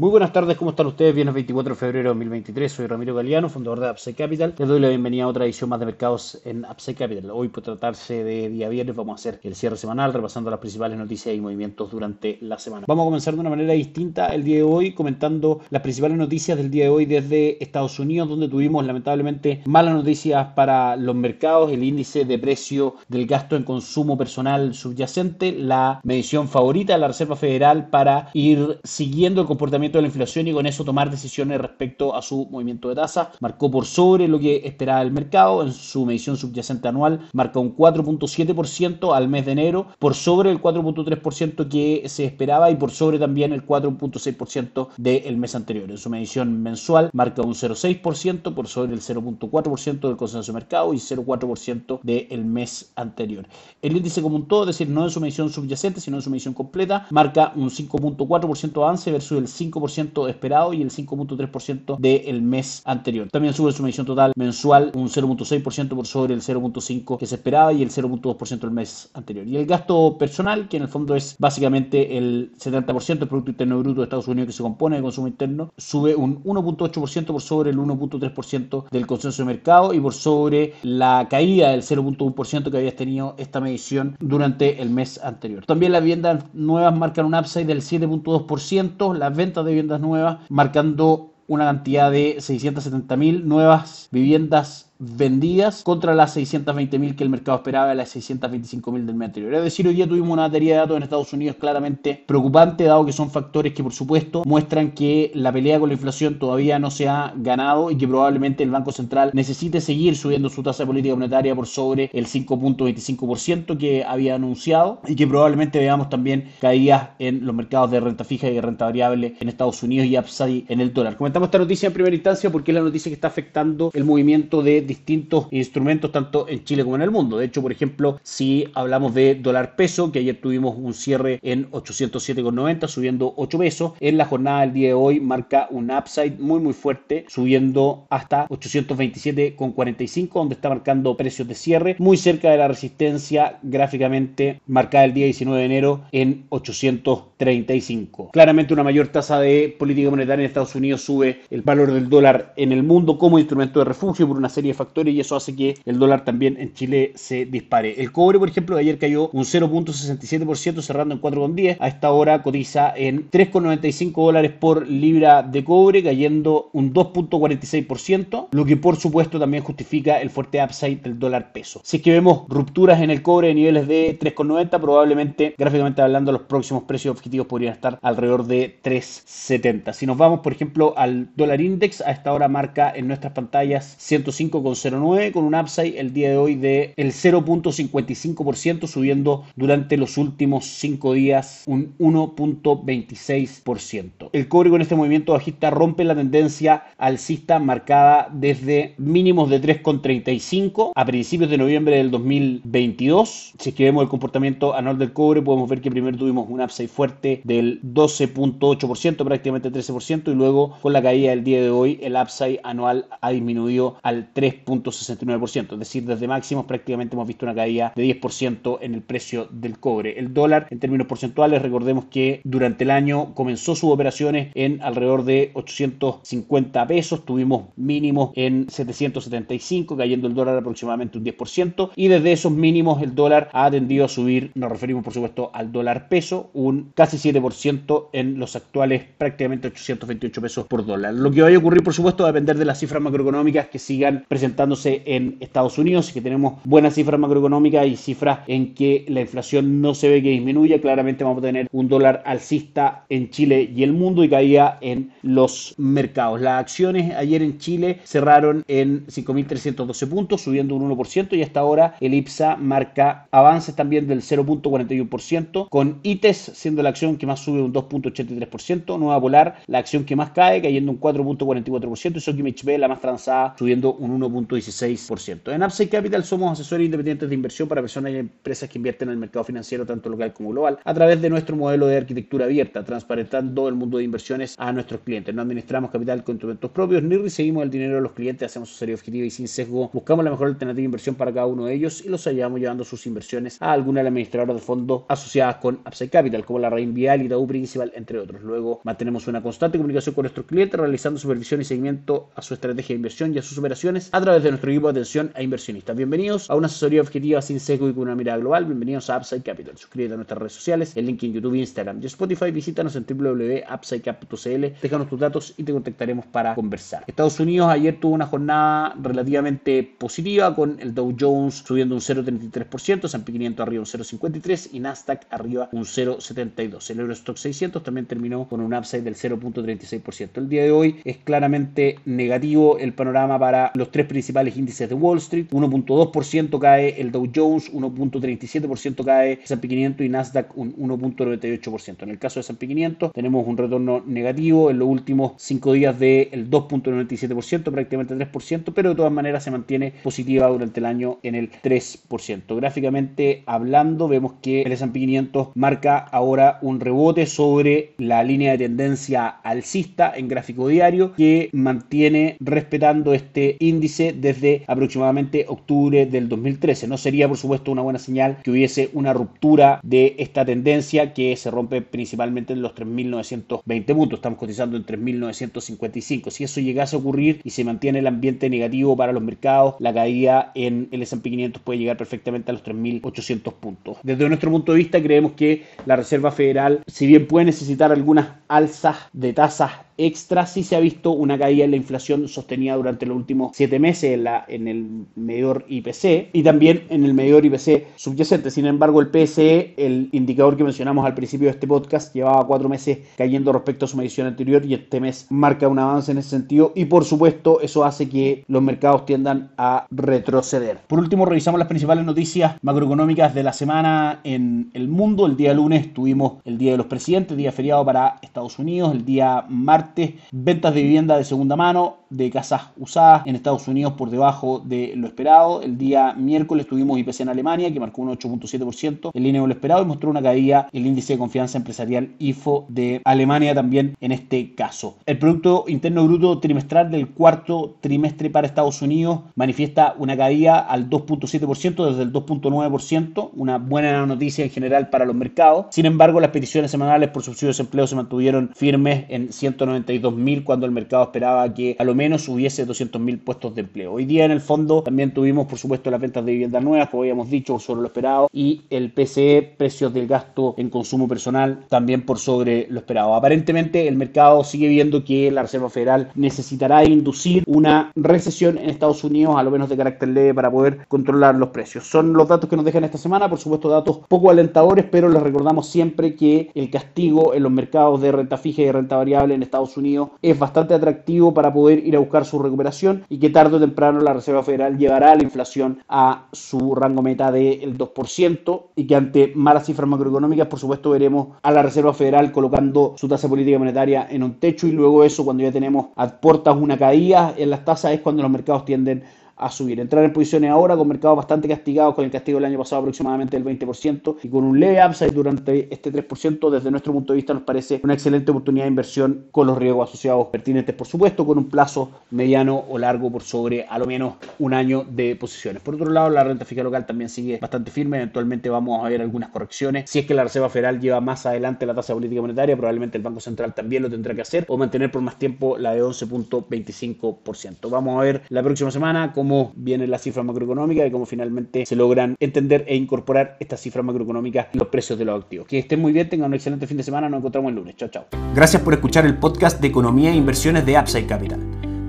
Muy buenas tardes, ¿cómo están ustedes? Viernes 24 de febrero de 2023, soy Ramiro Galeano, fundador de Upside Capital. Les doy la bienvenida a otra edición más de mercados en Upside Capital. Hoy, por tratarse de día viernes, vamos a hacer el cierre semanal, repasando las principales noticias y movimientos durante la semana. Vamos a comenzar de una manera distinta el día de hoy, comentando las principales noticias del día de hoy desde Estados Unidos, donde tuvimos lamentablemente malas noticias para los mercados, el índice de precio del gasto en consumo personal subyacente, la medición favorita de la Reserva Federal para ir siguiendo el comportamiento de la inflación y con eso tomar decisiones respecto a su movimiento de tasa. Marcó por sobre lo que esperaba el mercado en su medición subyacente anual, marca un 4.7% al mes de enero, por sobre el 4.3% que se esperaba y por sobre también el 4.6% del mes anterior. En su medición mensual marca un 0.6% por sobre el 0.4% del consenso de mercado y 0.4% del mes anterior. El índice como un todo, es decir, no en su medición subyacente, sino en su medición completa, marca un 5.4% avance versus el 5 esperado y el 5.3% del mes anterior. También sube su medición total mensual un 0.6% por sobre el 0.5% que se esperaba y el 0.2% el mes anterior. Y el gasto personal, que en el fondo es básicamente el 70% del Producto Interno Bruto de Estados Unidos que se compone de consumo interno, sube un 1.8% por sobre el 1.3% del consenso de mercado y por sobre la caída del 0.1% que había tenido esta medición durante el mes anterior. También las viviendas nuevas marcan un upside del 7.2%, las ventas de viviendas nuevas, marcando una cantidad de 670.000 nuevas viviendas vendidas contra las 620.000 que el mercado esperaba las 625.000 del mes anterior. Es decir, hoy día tuvimos una batería de datos en Estados Unidos claramente preocupante, dado que son factores que por supuesto muestran que la pelea con la inflación todavía no se ha ganado y que probablemente el Banco Central necesite seguir subiendo su tasa de política monetaria por sobre el 5.25% que había anunciado y que probablemente veamos también caídas en los mercados de renta fija y de renta variable en Estados Unidos y upside en el dólar. Comentamos esta noticia en primera instancia porque es la noticia que está afectando el movimiento de distintos instrumentos tanto en Chile como en el mundo. De hecho, por ejemplo, si hablamos de dólar peso, que ayer tuvimos un cierre en 807,90, subiendo 8 pesos, en la jornada del día de hoy marca un upside muy muy fuerte, subiendo hasta 827,45, donde está marcando precios de cierre, muy cerca de la resistencia gráficamente marcada el día 19 de enero en 835. Claramente una mayor tasa de política monetaria en Estados Unidos sube el valor del dólar en el mundo como instrumento de refugio por una serie de factores y eso hace que el dólar también en Chile se dispare. El cobre, por ejemplo, ayer cayó un 0.67% cerrando en 4,10. A esta hora cotiza en 3,95 dólares por libra de cobre, cayendo un 2.46%, lo que por supuesto también justifica el fuerte upside del dólar peso. Si es que vemos rupturas en el cobre de niveles de 3,90, probablemente gráficamente hablando los próximos precios objetivos podrían estar alrededor de 3,70. Si nos vamos, por ejemplo, al dólar index, a esta hora marca en nuestras pantallas 105 0,09 con un upside el día de hoy de el 0.55% subiendo durante los últimos 5 días un 1.26%. El cobre con este movimiento bajista rompe la tendencia alcista marcada desde mínimos de 3.35 a principios de noviembre del 2022. Si es que vemos el comportamiento anual del cobre podemos ver que primero tuvimos un upside fuerte del 12.8%, prácticamente 13% y luego con la caída del día de hoy el upside anual ha disminuido al 3 es decir, desde máximos prácticamente hemos visto una caída de 10% en el precio del cobre. El dólar, en términos porcentuales, recordemos que durante el año comenzó sus operaciones en alrededor de 850 pesos, tuvimos mínimos en 775, cayendo el dólar aproximadamente un 10%, y desde esos mínimos el dólar ha tendido a subir, nos referimos por supuesto al dólar peso, un casi 7% en los actuales prácticamente 828 pesos por dólar. Lo que vaya a ocurrir, por supuesto, va a depender de las cifras macroeconómicas que sigan presentando presentándose en Estados Unidos que tenemos buenas cifras macroeconómicas y cifras en que la inflación no se ve que disminuya, claramente vamos a tener un dólar alcista en Chile y el mundo y caía en los mercados. Las acciones ayer en Chile cerraron en 5.312 puntos, subiendo un 1% y hasta ahora el IPSA marca avances también del 0.41%, con ITES siendo la acción que más sube un 2.83%, Nueva Polar la acción que más cae, cayendo un 4.44%, y Sokimich B la más transada, subiendo un 1 1.16%. En Upside Capital somos asesores independientes de inversión para personas y empresas que invierten en el mercado financiero tanto local como global a través de nuestro modelo de arquitectura abierta, transparentando el mundo de inversiones a nuestros clientes. No administramos capital con instrumentos propios ni recibimos el dinero de los clientes, hacemos su serie objetiva y sin sesgo buscamos la mejor alternativa de inversión para cada uno de ellos y los ayudamos llevando sus inversiones a alguna de las administradoras de fondos asociadas con Upside Capital, como la Rain Vial y Itaú Principal, entre otros. Luego mantenemos una constante comunicación con nuestros clientes, realizando supervisión y seguimiento a su estrategia de inversión y a sus operaciones a través de nuestro equipo de atención a inversionistas. Bienvenidos a una asesoría objetiva sin sesgo y con una mirada global. Bienvenidos a Upside Capital. Suscríbete a nuestras redes sociales, el link en YouTube, Instagram y Spotify. Visítanos en www.upsidecap.cl, déjanos tus datos y te contactaremos para conversar. Estados Unidos ayer tuvo una jornada relativamente positiva con el Dow Jones subiendo un 0,33%, S&P 500 arriba un 0,53% y Nasdaq arriba un 0,72%. El Eurostock 600 también terminó con un upside del 0,36%. El día de hoy es claramente negativo el panorama para los tres principales índices de Wall Street. 1.2% cae el Dow Jones, 1.37% cae S&P 500 y Nasdaq un 1.98%. En el caso de S&P 500 tenemos un retorno negativo en los últimos 5 días del 2.97%, prácticamente 3%, pero de todas maneras se mantiene positiva durante el año en el 3%. Gráficamente hablando, vemos que el S&P 500 marca ahora un rebote sobre la línea de tendencia alcista en gráfico diario que mantiene respetando este índice desde aproximadamente octubre del 2013. No sería, por supuesto, una buena señal que hubiese una ruptura de esta tendencia que se rompe principalmente en los 3.920 puntos. Estamos cotizando en 3.955. Si eso llegase a ocurrir y se mantiene el ambiente negativo para los mercados, la caída en el S&P 500 puede llegar perfectamente a los 3.800 puntos. Desde nuestro punto de vista creemos que la Reserva Federal, si bien puede necesitar algunas alzas de tasas extra sí se ha visto una caída en la inflación sostenida durante los últimos siete meses en, la, en el medidor IPC y también en el medidor IPC subyacente. Sin embargo, el PSE, el indicador que mencionamos al principio de este podcast, llevaba cuatro meses cayendo respecto a su medición anterior y este mes marca un avance en ese sentido y por supuesto eso hace que los mercados tiendan a retroceder. Por último, revisamos las principales noticias macroeconómicas de la semana en el mundo. El día lunes tuvimos el Día de los Presidentes, día feriado para Estados Unidos, el día martes ventas de vivienda de segunda mano de casas usadas en Estados Unidos por debajo de lo esperado. El día miércoles tuvimos IPC en Alemania que marcó un 8.7% en línea con lo esperado y mostró una caída el índice de confianza empresarial IFO de Alemania también en este caso. El Producto Interno Bruto trimestral del cuarto trimestre para Estados Unidos manifiesta una caída al 2.7% desde el 2.9%, una buena noticia en general para los mercados. Sin embargo, las peticiones semanales por subsidio de desempleo se mantuvieron firmes en 190 mil cuando el mercado esperaba que a lo menos hubiese 200.000 puestos de empleo. Hoy día en el fondo también tuvimos por supuesto las ventas de viviendas nuevas, como habíamos dicho, sobre lo esperado, y el PCE, precios del gasto en consumo personal, también por sobre lo esperado. Aparentemente el mercado sigue viendo que la Reserva Federal necesitará inducir una recesión en Estados Unidos, a lo menos de carácter leve, para poder controlar los precios. Son los datos que nos dejan esta semana, por supuesto datos poco alentadores, pero les recordamos siempre que el castigo en los mercados de renta fija y renta variable en Estados Unidos es bastante atractivo para poder ir a buscar su recuperación y que tarde o temprano la Reserva Federal llevará la inflación a su rango meta del 2% y que ante malas cifras macroeconómicas, por supuesto, veremos a la Reserva Federal colocando su tasa política monetaria en un techo y luego eso, cuando ya tenemos a puertas una caída en las tasas, es cuando los mercados tienden a subir. Entrar en posiciones ahora con mercados bastante castigados, con el castigo del año pasado aproximadamente del 20% y con un leve upside durante este 3%, desde nuestro punto de vista nos parece una excelente oportunidad de inversión con los riesgos asociados pertinentes, por supuesto, con un plazo mediano o largo por sobre a lo menos un año de posiciones. Por otro lado, la renta fija local también sigue bastante firme, eventualmente vamos a ver algunas correcciones. Si es que la Reserva Federal lleva más adelante la tasa política monetaria, probablemente el Banco Central también lo tendrá que hacer o mantener por más tiempo la de 11.25%. Vamos a ver la próxima semana cómo cómo viene la cifra macroeconómica y cómo finalmente se logran entender e incorporar estas cifras macroeconómicas y los precios de los activos. Que estén muy bien, tengan un excelente fin de semana, nos encontramos el lunes. Chao, chao. Gracias por escuchar el podcast de Economía e Inversiones de Upside Capital.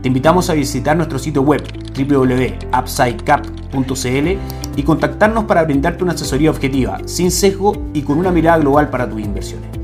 Te invitamos a visitar nuestro sitio web www.upsidecap.cl y contactarnos para brindarte una asesoría objetiva, sin sesgo y con una mirada global para tus inversiones.